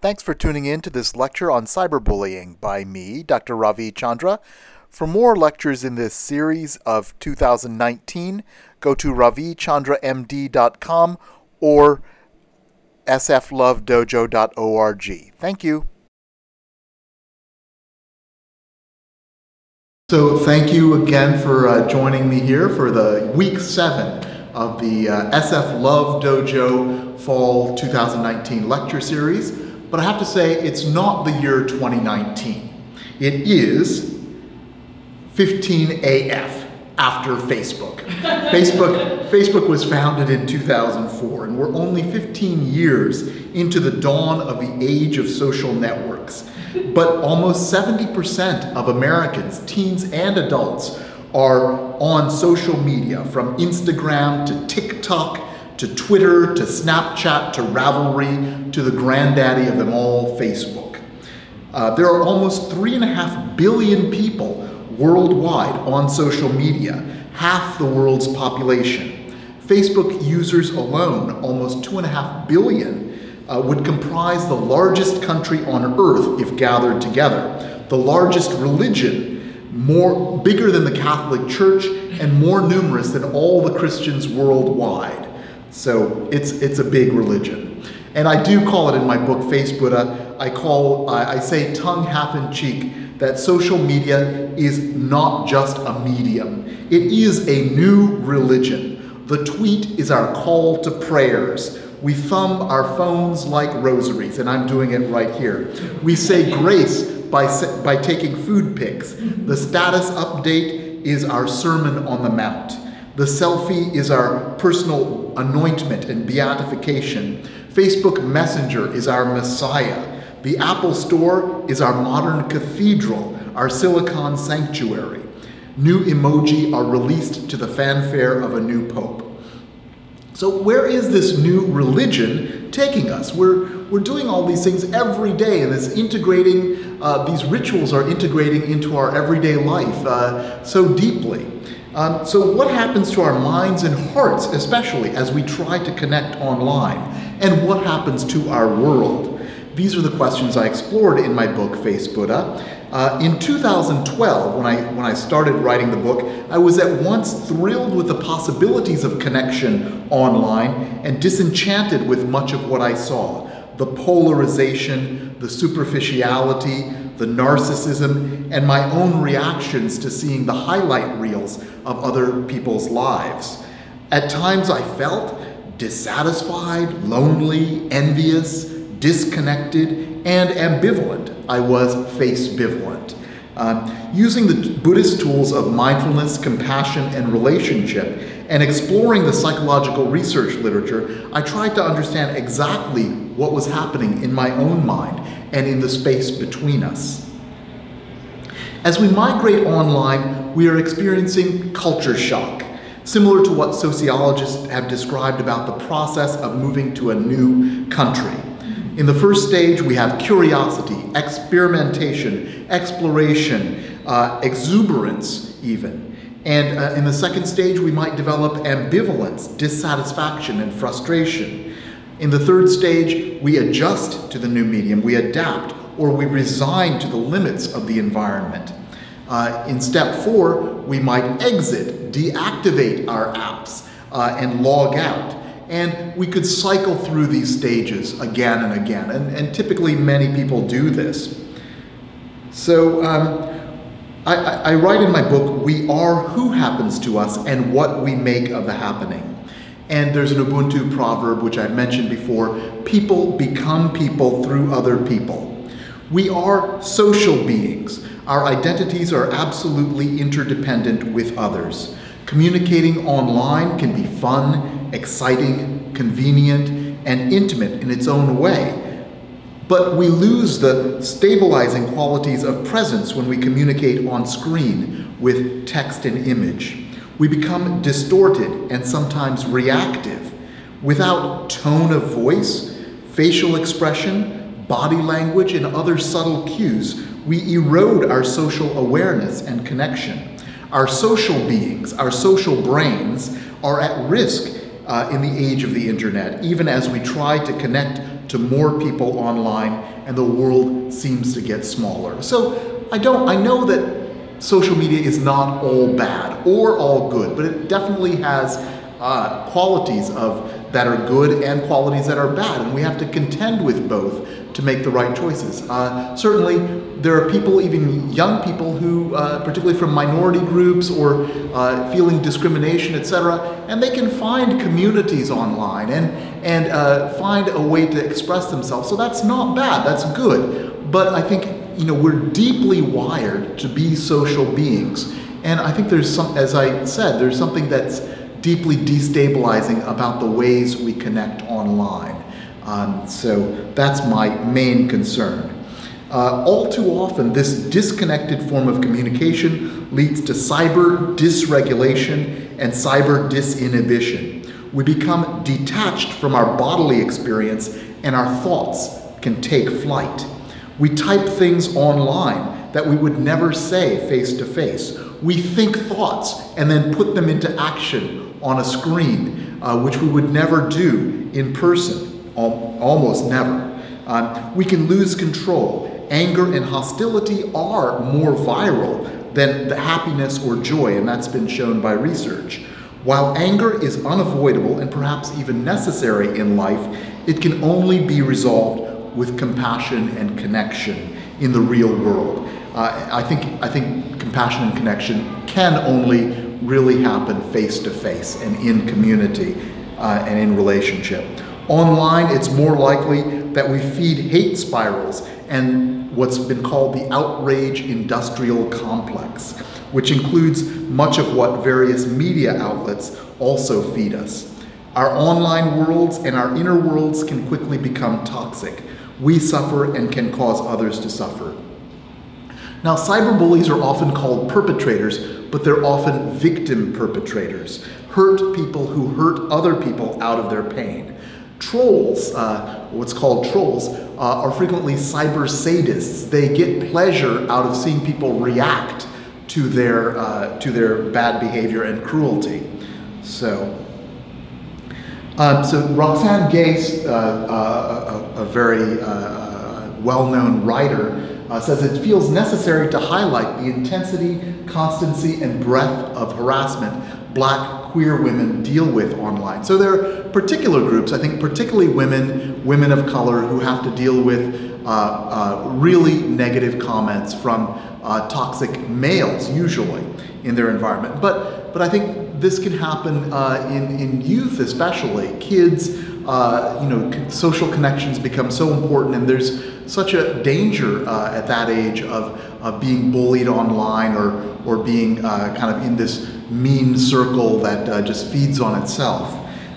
Thanks for tuning in to this lecture on cyberbullying by me, Dr. Ravi Chandra. For more lectures in this series of 2019, go to ravichandramd.com or sflovedojo.org. Thank you. So, thank you again for uh, joining me here for the week seven of the uh, SF Love Dojo Fall 2019 lecture series. But I have to say, it's not the year 2019. It is 15 AF after Facebook. Facebook, Facebook was founded in 2004, and we're only 15 years into the dawn of the age of social networks. But almost 70% of Americans, teens and adults, are on social media from Instagram to TikTok to Twitter to Snapchat to Ravelry to the granddaddy of them all, Facebook. Uh, there are almost three and a half billion people worldwide on social media, half the world's population. Facebook users alone, almost two and a half billion, uh, would comprise the largest country on earth if gathered together, the largest religion more bigger than the Catholic Church and more numerous than all the Christians worldwide. So it's it's a big religion. And I do call it in my book Face Buddha, I call I, I say tongue half in cheek that social media is not just a medium. It is a new religion. The tweet is our call to prayers. We thumb our phones like rosaries, and I'm doing it right here. We say grace by, by taking food pics. The status update is our Sermon on the Mount. The selfie is our personal anointment and beatification. Facebook Messenger is our Messiah. The Apple Store is our modern cathedral, our silicon sanctuary. New emoji are released to the fanfare of a new pope. So, where is this new religion taking us? We're, we're doing all these things every day, and it's integrating, uh, these rituals are integrating into our everyday life uh, so deeply. Um, so, what happens to our minds and hearts, especially as we try to connect online? And what happens to our world? These are the questions I explored in my book, Face Buddha. Uh, in 2012, when I, when I started writing the book, I was at once thrilled with the possibilities of connection online and disenchanted with much of what I saw the polarization, the superficiality, the narcissism, and my own reactions to seeing the highlight reels of other people's lives. At times I felt dissatisfied, lonely, envious, disconnected, and ambivalent. I was face bivalent. Um, using the Buddhist tools of mindfulness, compassion, and relationship, and exploring the psychological research literature, I tried to understand exactly what was happening in my own mind and in the space between us. As we migrate online, we are experiencing culture shock, similar to what sociologists have described about the process of moving to a new country. In the first stage, we have curiosity, experimentation, exploration, uh, exuberance, even. And uh, in the second stage, we might develop ambivalence, dissatisfaction, and frustration. In the third stage, we adjust to the new medium, we adapt, or we resign to the limits of the environment. Uh, in step four, we might exit, deactivate our apps, uh, and log out. And we could cycle through these stages again and again, and, and typically many people do this. So um, I, I, I write in my book, we are who happens to us and what we make of the happening. And there's an Ubuntu proverb, which I've mentioned before people become people through other people. We are social beings. Our identities are absolutely interdependent with others. Communicating online can be fun exciting, convenient, and intimate in its own way. But we lose the stabilizing qualities of presence when we communicate on screen with text and image. We become distorted and sometimes reactive. Without tone of voice, facial expression, body language, and other subtle cues, we erode our social awareness and connection. Our social beings, our social brains, are at risk uh, in the age of the internet, even as we try to connect to more people online, and the world seems to get smaller. So I don't. I know that social media is not all bad or all good, but it definitely has uh, qualities of that are good and qualities that are bad, and we have to contend with both to make the right choices. Uh, certainly, there are people, even young people, who, uh, particularly from minority groups or uh, feeling discrimination, etc., and they can find communities online and and uh, find a way to express themselves. So that's not bad. That's good. But I think you know we're deeply wired to be social beings, and I think there's some, as I said, there's something that's deeply destabilizing about the ways we connect online. Um, so that's my main concern. Uh, all too often, this disconnected form of communication leads to cyber dysregulation and cyber disinhibition. We become detached from our bodily experience, and our thoughts can take flight. We type things online that we would never say face to face. We think thoughts and then put them into action on a screen, uh, which we would never do in person, al- almost never. Um, we can lose control. Anger and hostility are more viral than the happiness or joy, and that's been shown by research. While anger is unavoidable and perhaps even necessary in life, it can only be resolved with compassion and connection in the real world. Uh, I think I think compassion and connection can only really happen face to face and in community uh, and in relationship. Online, it's more likely that we feed hate spirals and what's been called the outrage industrial complex, which includes much of what various media outlets also feed us. Our online worlds and our inner worlds can quickly become toxic. We suffer and can cause others to suffer. Now, cyberbullies are often called perpetrators, but they're often victim perpetrators, hurt people who hurt other people out of their pain. Trolls, uh, what's called trolls, uh, are frequently cyber sadists. They get pleasure out of seeing people react to their, uh, to their bad behavior and cruelty. So, um, so Roxane Gay, uh, uh, a, a, very uh, well known writer, uh, says it feels necessary to highlight the intensity, constancy, and breadth of harassment black queer women deal with online. So there are particular groups, I think particularly women, women of color, who have to deal with uh, uh, really negative comments from uh, toxic males, usually, in their environment. But, but I think this can happen uh, in, in youth, especially. Kids, uh, you know, social connections become so important, and there's such a danger uh, at that age of, of being bullied online or, or being uh, kind of in this mean circle that uh, just feeds on itself.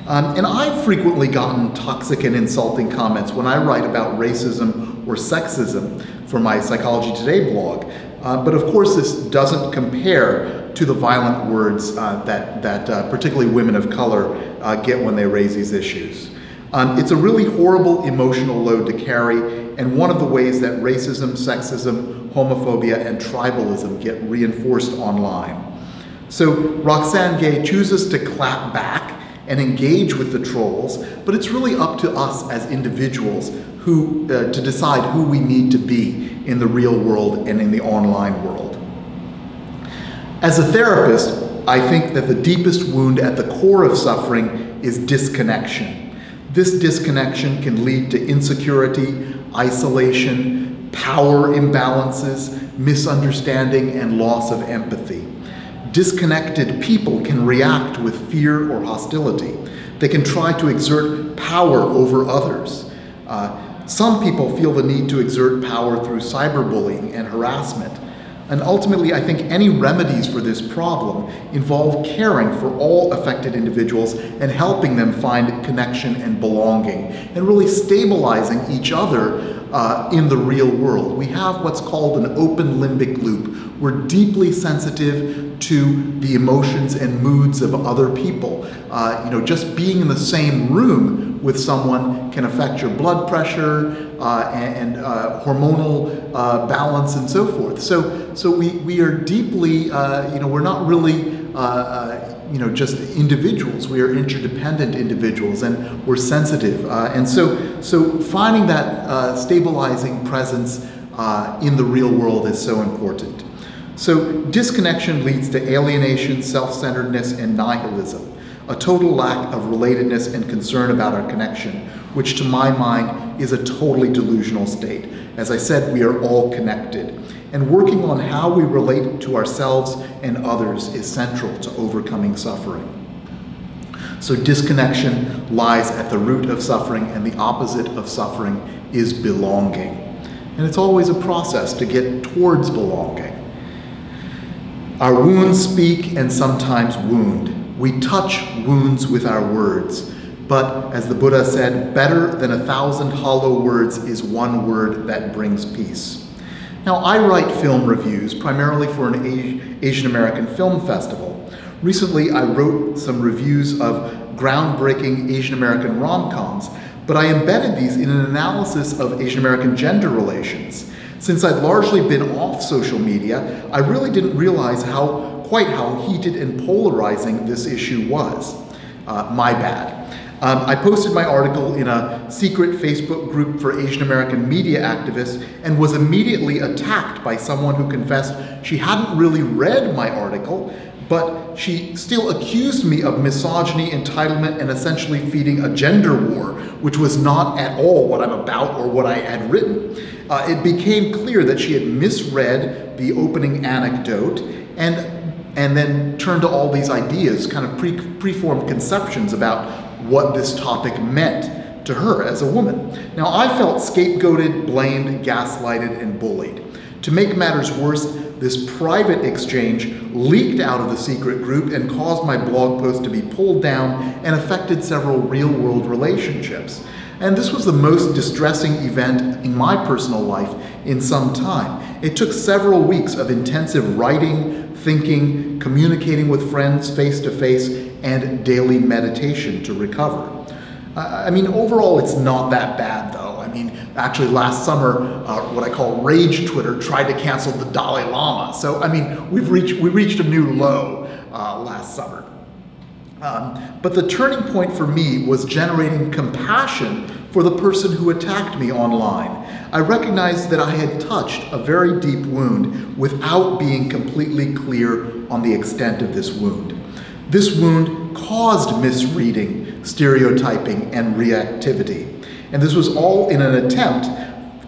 Um, and I've frequently gotten toxic and insulting comments when I write about racism or sexism for my Psychology Today blog. Uh, but of course, this doesn't compare to the violent words uh, that, that uh, particularly women of color get when they raise these issues. Um, it's a really horrible emotional load to carry, and one of the ways that racism, sexism, homophobia, and tribalism get reinforced online. So Roxane Gay chooses to clap back and engage with the trolls, but it's really up to us as individuals who, uh, to decide who we need to be in the real world and in the online world. As a therapist, I think that the deepest wound at the core of suffering is disconnection. This disconnection can lead to insecurity, isolation, power imbalances, misunderstanding, and loss of empathy. Disconnected people can react with fear or hostility. They can try to exert power over others. Uh, some people feel the need to exert power through cyberbullying and harassment. And ultimately, I think any remedies for this problem involve caring for all affected individuals and helping them find connection and belonging, and really stabilizing each other uh, in the real world. We have what's called an open limbic loop. We're deeply sensitive to the emotions and moods of other people. Uh, you know, just being in the same room with someone can affect your blood pressure uh, and, and uh, hormonal uh, balance and so forth. So, so we, we are deeply, uh, you know, we're not really you know just individuals. We are interdependent individuals, and we're sensitive. Uh, and so, so finding that uh, stabilizing presence uh, in the real world is so important. So disconnection leads to alienation, self-centeredness, and nihilism, a total lack of relatedness and concern about our connection, which to my mind is a totally delusional state. As I said, we are all connected and working on how we relate to ourselves and others is central to overcoming suffering. So, disconnection lies at the root of suffering, and the opposite of suffering is belonging. And it's always a process to get towards belonging. Our wounds speak and sometimes wound. We touch wounds with our words. But as the Buddha said, better than a thousand hollow words is one word that brings peace. Now, I write film reviews primarily for an Asian American Film Festival. Recently, I wrote some reviews of groundbreaking Asian American rom coms, but I embedded these in an analysis of Asian American gender relations. Since I'd largely been off social media, I really didn't realize how quite how heated and polarizing this issue was. Uh, my bad. Um, I posted my article in a secret Facebook group for Asian American media activists and was immediately attacked by someone who confessed she hadn't really read my article, but she still accused me of misogyny, entitlement, and essentially feeding a gender war, which was not at all what I'm about or what I had written. Uh, it became clear that she had misread the opening anecdote and and then turn to all these ideas, kind of pre- preformed conceptions about what this topic meant to her as a woman. Now, I felt scapegoated, blamed, gaslighted, and bullied. To make matters worse, this private exchange leaked out of the secret group and caused my blog post to be pulled down and affected several real world relationships. And this was the most distressing event in my personal life in some time. It took several weeks of intensive writing, thinking, communicating with friends face to face, and daily meditation to recover. I mean, overall, it's not that bad, though. I mean, actually, last summer, uh, what I call rage Twitter tried to cancel the Dalai Lama. So, I mean, we've reached we reached a new low uh, last summer. Um, but the turning point for me was generating compassion for the person who attacked me online. I recognized that I had touched a very deep wound without being completely clear on the extent of this wound. This wound caused misreading, stereotyping, and reactivity. And this was all in an attempt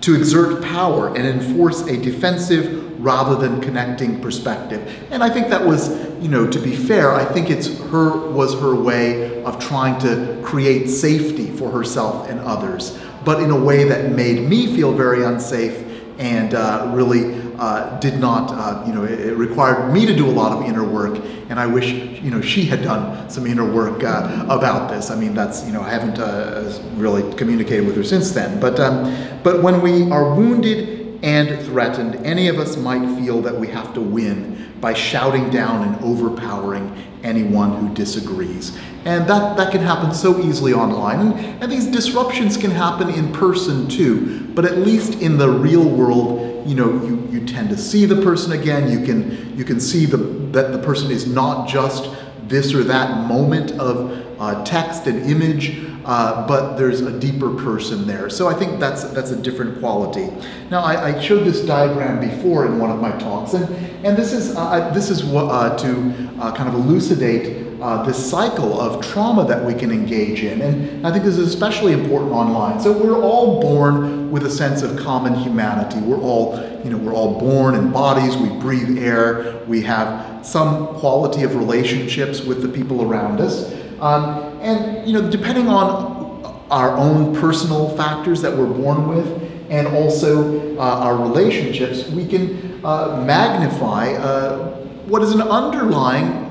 to exert power and enforce a defensive rather than connecting perspective. And I think that was, you know, to be fair, I think it's her was her way of trying to create safety for herself and others, but in a way that made me feel very unsafe and uh, really uh, did not, uh, you know, it, required me to do a lot of inner work, and I wish, you know, she had done some inner work uh, about this. I mean, that's, you know, I haven't uh, really communicated with her since then. But, um, but when we are wounded and threatened, any of us might feel that we have to win by shouting down and overpowering anyone who disagrees. And that, that can happen so easily online. And, and these disruptions can happen in person too, but at least in the real world, you know you, you tend to see the person again you can you can see the that the person is not just this or that moment of uh, text and image uh, but there's a deeper person there. So i think that's that's a different quality. Now i, I showed this diagram before in one of my talks and and this is uh, this is what uh, to uh, kind of elucidate uh, this cycle of trauma that we can engage in. And I think this is especially important online. So we're all born with a sense of common humanity. We're all, you know, we're all born in bodies, we breathe air, we have some quality of relationships with the people around us. Um, and, you know, depending on our own personal factors that we're born with, and also uh, our relationships, we can uh, magnify uh, what is an underlying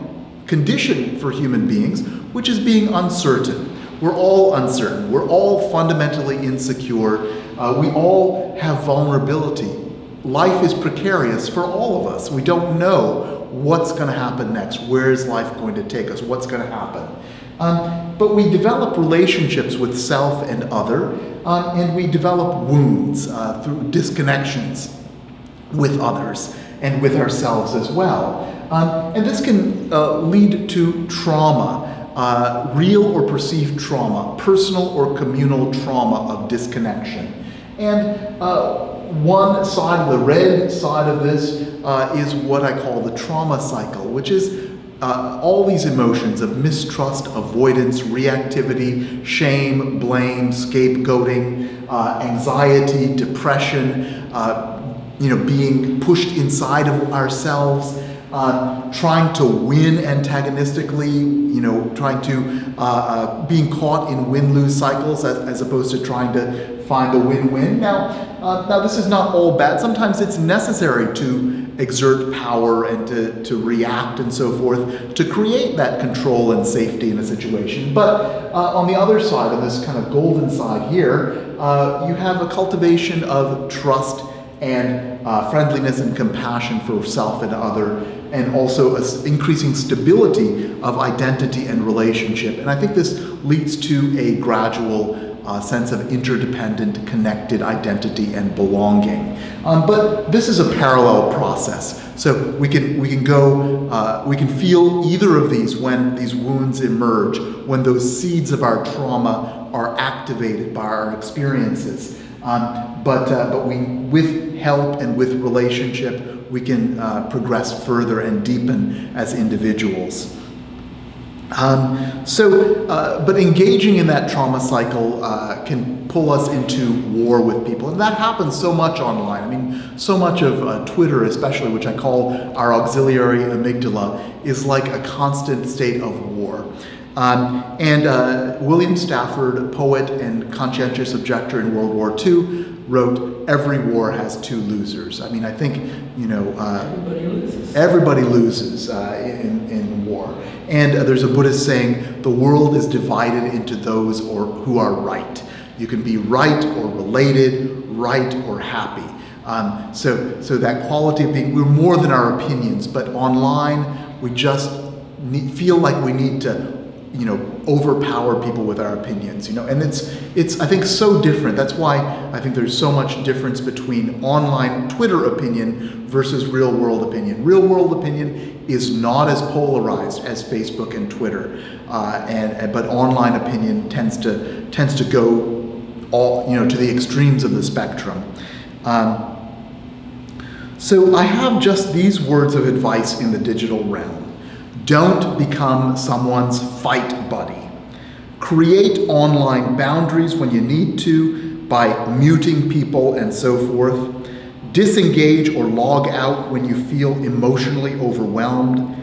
condition for human beings, which is being uncertain. We're all uncertain. We're all fundamentally insecure. Uh, we all have vulnerability. Life is precarious for all of us. We don't know what's going to happen next. Where is life going to take us? What's going to happen? Um, but we develop relationships with self and other, um, and we develop wounds uh, through disconnections with others and with ourselves as well. Um, and this can uh, lead to trauma, uh, real or perceived trauma, personal or communal trauma of disconnection. And uh, one side of the red side of this uh, is what I call the trauma cycle, which is uh, all these emotions of mistrust, avoidance, reactivity, shame, blame, scapegoating, uh, anxiety, depression, uh, you know, being pushed inside of ourselves, uh, trying to win antagonistically, you know, trying to uh, uh, being caught in win-lose cycles as, as opposed to trying to find a win-win. Now, uh, now this is not all bad. Sometimes it's necessary to exert power and to, to react and so forth to create that control and safety in a situation. But uh, on the other side, on this kind of golden side here, you have a cultivation of trust and uh, friendliness and compassion for self and other, and also increasing stability of identity and relationship. And I think this leads to a gradual uh, sense of interdependent, connected identity and belonging. Um, but this is a parallel process. So we can we can go uh, we can feel either of these when these wounds emerge, when those seeds of our trauma are activated by our experiences. Um, but uh, but we with help and with relationship we can uh, progress further and deepen as individuals. Um, so, uh, but engaging in that trauma cycle uh, can pull us into war with people. And that happens so much online. I mean, so much of uh, Twitter, especially, which I call our auxiliary amygdala, is like a constant state of war. Um, and uh, William Stafford, poet and conscientious objector in World War II, wrote, Every war has two losers. I mean, I think, you know, uh, everybody loses, everybody loses uh, in, in war. And uh, there's a Buddhist saying, the world is divided into those or, who are right. You can be right or related, right or happy. Um, so, so that quality of being, we're more than our opinions, but online we just need, feel like we need to you know overpower people with our opinions you know? And it's it's i think so different. That's why i think there's so much difference between online twitter opinion versus real world opinion. Real world opinion is not as polarized as facebook and twitter uh, and, and but online opinion tends to tends to go all you know to the extremes of the spectrum. Um, so i have just these words of advice in the digital realm don't become someone's fight buddy. Create online boundaries when you need to by muting people and so forth. Disengage or log out when you feel emotionally overwhelmed.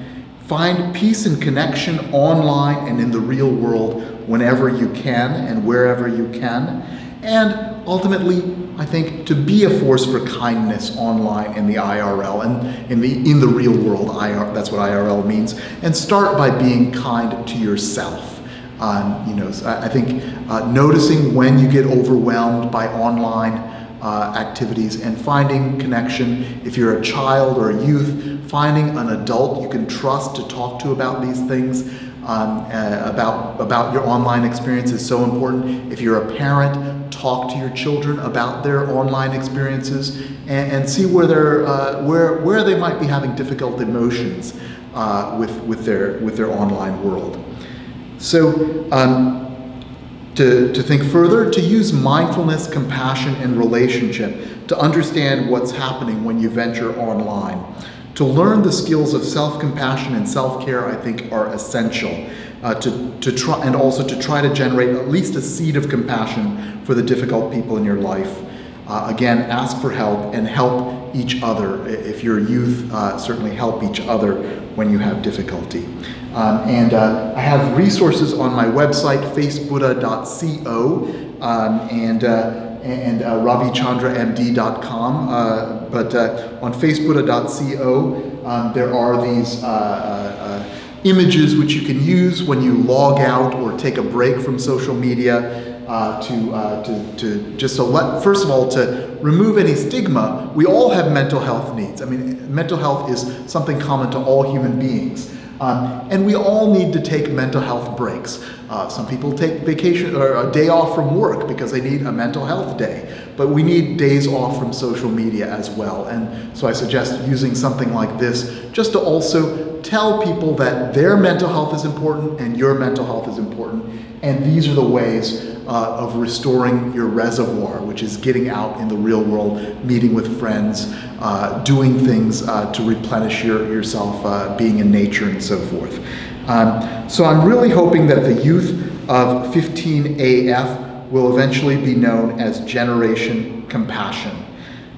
Find peace and connection online and in the real world whenever you can and wherever you can. And ultimately, I think to be a force for kindness online in the IRL and in the in the real world, IR, that's what IRL means. And start by being kind to yourself. Um, you know, I think uh, noticing when you get overwhelmed by online uh, activities and finding connection. If you're a child or a youth, finding an adult you can trust to talk to about these things. Um, uh, about about your online experience is so important. If you're a parent, talk to your children about their online experiences and, and see where they're uh, where where they might be having difficult emotions uh, with with their with their online world. So. Um, to, to think further, to use mindfulness, compassion, and relationship to understand what's happening when you venture online. To learn the skills of self compassion and self care, I think, are essential uh, to, to try, and also to try to generate at least a seed of compassion for the difficult people in your life. Uh, again, ask for help and help each other. If you're a youth, uh, certainly help each other when you have difficulty. Um, and uh, I have resources on my website, facebuddha.co, um, and uh, and uh, ravichandramd.com. Uh, but uh, on facebuddha.co, um, there are these uh, uh, images which you can use when you log out or take a break from social media uh, to, uh, to, to just to let, first of all, to remove any stigma. We all have mental health needs. I mean, mental health is something common to all human beings. Um, and we all need to take mental health breaks. Uh, some people take vacation or a day off from work because they need a mental health day, but we need days off from social media as well. And so I suggest using something like this just to also tell people that their mental health is important and your mental health is important. And these are the ways uh, of restoring your reservoir, which is getting out in the real world, meeting with friends, uh, doing things uh, to replenish your, yourself, uh, being in nature, and so forth. Um, so I'm really hoping that the youth of 15AF will eventually be known as Generation Compassion.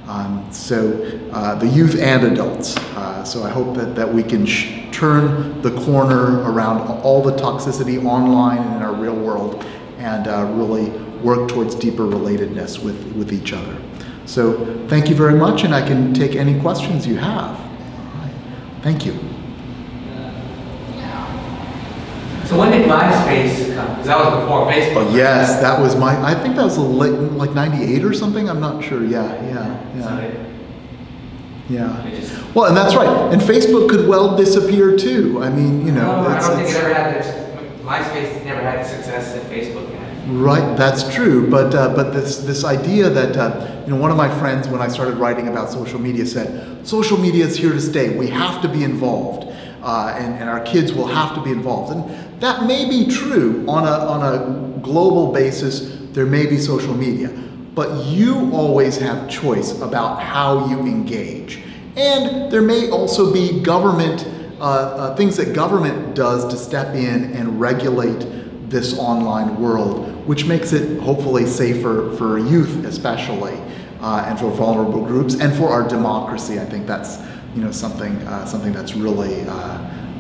Um, so uh, the youth and adults. Uh, so I hope that, that we can sh- turn the corner around all the toxicity online and in our real world and uh, really work towards deeper relatedness with, with each other. So thank you very much, and I can take any questions you have. Thank you. So when did MySpace come? Because that was before Facebook. Oh, yes, that was my, I think that was late, like 98 or something. I'm not sure. Yeah, yeah, yeah. So it- Yeah. Well, and that's right. And Facebook could well disappear too. I mean, you know, No, I don't think it ever had MySpace never had the success that Facebook had. Right, that's true. But uh, but this this idea that uh, you know one of my friends when I started writing about social media said social media is here to stay. We have to be involved, uh, and and our kids will have to be involved. And that may be true on a on a global basis. There may be social media, but you always have choice about how you engage. And there may also be government uh, uh, things that government does to step in and regulate this online world, which makes it hopefully safer for youth, especially, uh, and for vulnerable groups, and for our democracy. I think that's you know something uh, something that's really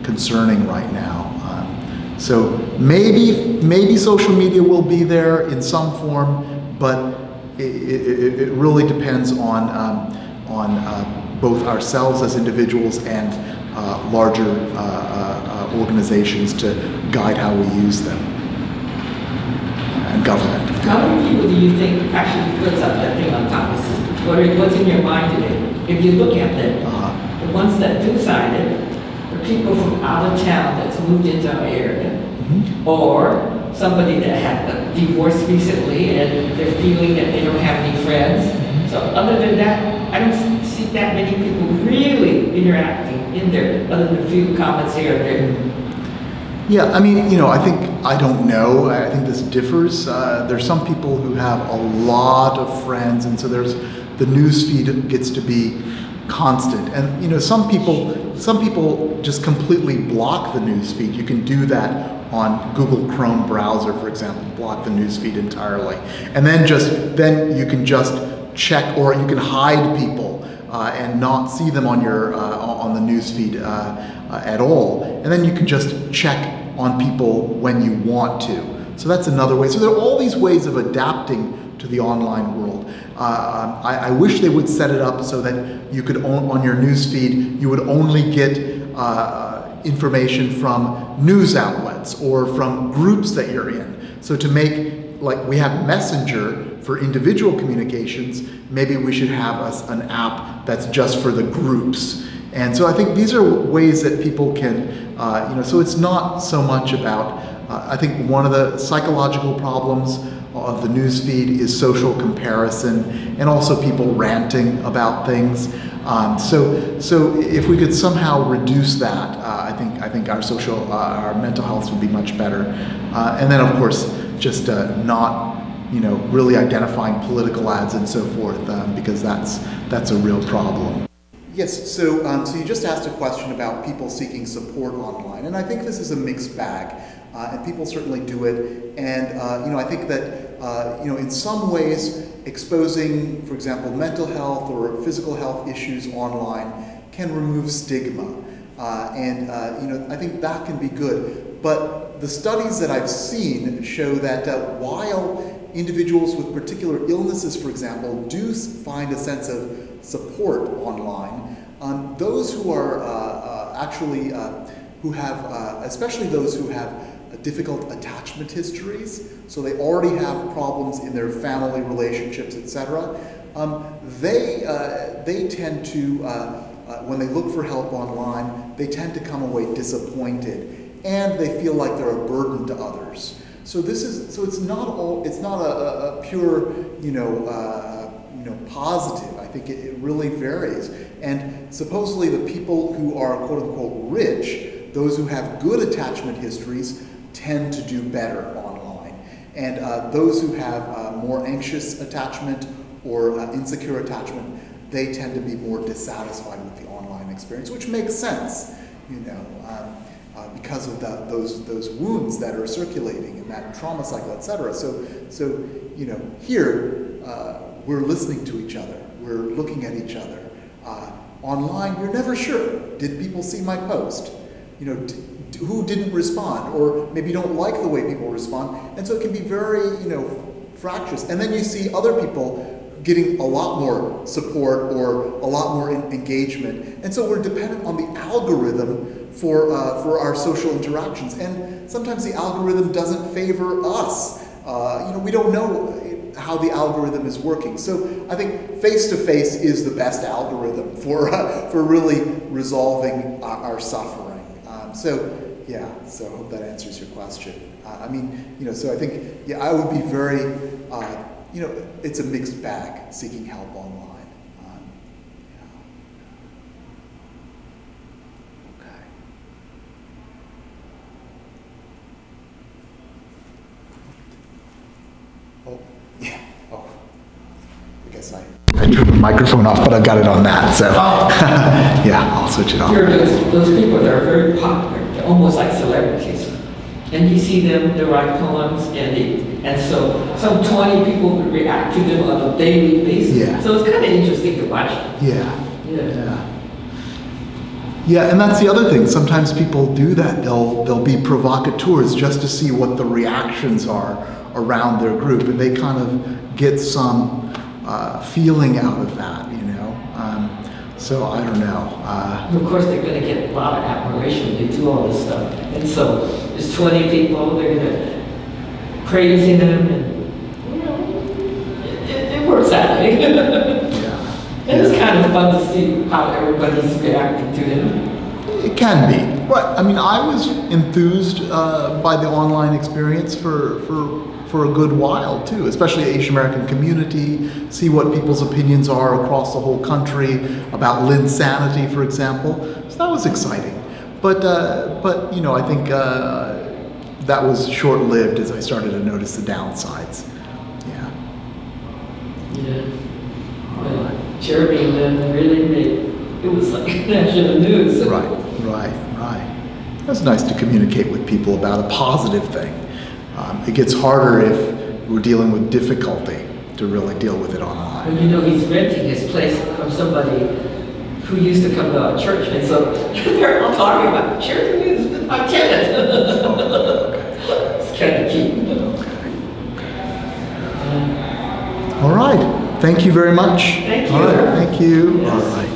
concerning right now. Um, so maybe maybe social media will be there in some form, but it, it, it really depends on um, on uh, both ourselves as individuals and uh, larger uh, uh, organizations to guide how we use them and government. How many people do you think actually fills up that thing on top of? What what's in your mind today? If you look at it, Uh, the ones that do sign it are people from out of town that's moved into our area, mhm. or somebody that had a divorce recently and they're feeling that they don't have any friends. So other than that, I don't see that many people really interacting in there, other than a few comments here and there. Yeah, I mean, you know, I think, I don't know, I think this differs. Uh, there's some people who have a lot of friends, and so there's, the news feed gets to be constant. And, you know, some people, some people just completely block the news feed. You can do that on Google Chrome browser, for example, block the news feed entirely. And then just, then you can just check, or you can hide people uh, and not see them on your uh, on the news feed uh, uh, at all. And then you can just check on people when you want to. So that's another way. So there are all these ways of adapting to the online world. Uh, I, I wish they would set it up so that you could on, on your news feed you would only get information from news outlets or from groups that you're in. So to make like we have Messenger for individual communications, maybe we should have us an app that's just for the groups. And so I think these are ways that people can, uh, you know, so it's not so much about, uh, I think one of the psychological problems of the news feed is social comparison and also people ranting about things. Um, so, so if we could somehow reduce that, uh, I think I think our social, uh, our mental health would be much better. Uh, and then, of course, just uh, not, you know, really identifying political ads and so forth, um, because that's that's a real problem. Yes, so um, so you just asked a question about people seeking support online, and I think this is a mixed bag, uh, and people certainly do it. And uh, you know, I think that uh, you know, in some ways, exposing, for example, mental health or physical health issues online can remove stigma, uh, and uh, you know, I think that can be good. But the studies that I've seen show that uh, while individuals with particular illnesses, for example, do find a sense of support online. Um, those who are uh, uh, actually, uh, who have, uh, especially those who have difficult attachment histories, so they already have problems in their family relationships, etc. Um, they uh, they tend to, uh, when they look for help online, they tend to come away disappointed, and they feel like they're a burden to others. So this is so it's not all it's not a, a, pure you know uh, you know, positive. I think it, it really varies. And supposedly, the people who are quote unquote rich, those who have good attachment histories, tend to do better online. And uh, those who have uh, more anxious attachment or uh, insecure attachment, they tend to be more dissatisfied with the online experience, which makes sense, you know, because of the, those those wounds that are circulating and that trauma cycle, et cetera. So, so you know, here uh, we're listening to each other, we're looking at each other. Uh, online, you're never sure. Did people see my post? You know, d- d- who didn't respond, or maybe don't like the way people respond, and so it can be very, you know, fractious. And then you see other people getting a lot more support or a lot more en- engagement. And so we're dependent on the algorithm for, uh, for our social interactions. And sometimes the algorithm doesn't favor us. Uh, you know, we don't know how the algorithm is working. So I think face to face is the best algorithm for, uh, for really resolving our, suffering. Um, so yeah, so I hope that answers your question. Uh, I mean, you know, so I think, yeah, I would be very, uh, you know, it's a mixed bag seeking help online. Um, yeah. Okay. Oh, yeah. Oh, I guess I the microphone off, but I've got it on that, so. Oh. yeah, I'll switch it off. Those, those people that are very popular, they're almost like celebrities. And you see them, they write poems, and they, and so some 20 people would react to them on a daily basis. Yeah. So it's kind of interesting to watch. Yeah. Yeah. Yeah. Yeah, and that's the other thing. Sometimes people do that. They'll they'll be provocateurs just to see what the reactions are around their group, and they kind of get some uh, feeling out of that, you know. Um, so I don't know. Uh, of course, they're going to get a lot of admiration. They do all this stuff. And so there's 20 people, they're going to praising them, and you know, it, it, it works out. yeah. And it's kind of fun to see how everybody's reacting to them. It can be. But I mean, I was enthused uh, by the online experience for for for a good while too, especially the Asian American community. See what people's opinions are across the whole country about Linsanity, for example. So that was exciting. But uh, but you know, I think uh, that was short lived as I started to notice the downsides. Yeah. Yeah. But Jeremy and them really made, it was like national news. Right, right, right. It's nice to communicate with people about a positive thing. Um, it gets harder if we're dealing with difficulty to really deal with it online. But you know, he's renting his place from somebody who used to come to our church, and so they're all talking about church with my tenant. it's kind of cute. All right. Thank you very much. Thank you. right. Thank you. Yes. All right.